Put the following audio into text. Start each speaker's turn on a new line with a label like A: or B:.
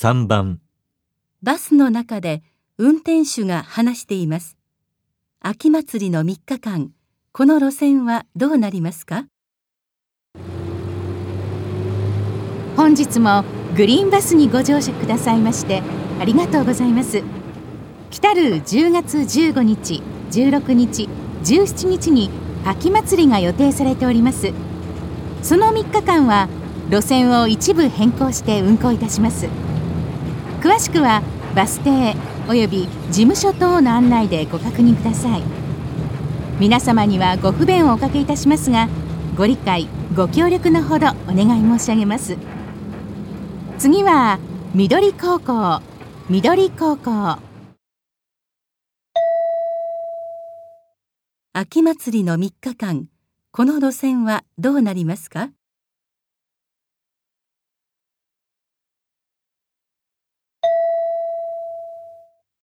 A: 3番。
B: バスの中で運転手が話しています。秋祭りの3日間、この路線はどうなりますか？
C: 本日もグリーンバスにご乗車くださいましてありがとうございます。来たる10月15日16日17日に秋祭りが予定されております。その3日間は路線を一部変更して運行いたします詳しくはバス停および事務所等の案内でご確認ください。皆様にはご不便をおかけいたしますがご理解ご協力のほどお願い申し上げます。次は緑高校緑高校。
B: 秋祭りの3日間、この路線はどうなりますか？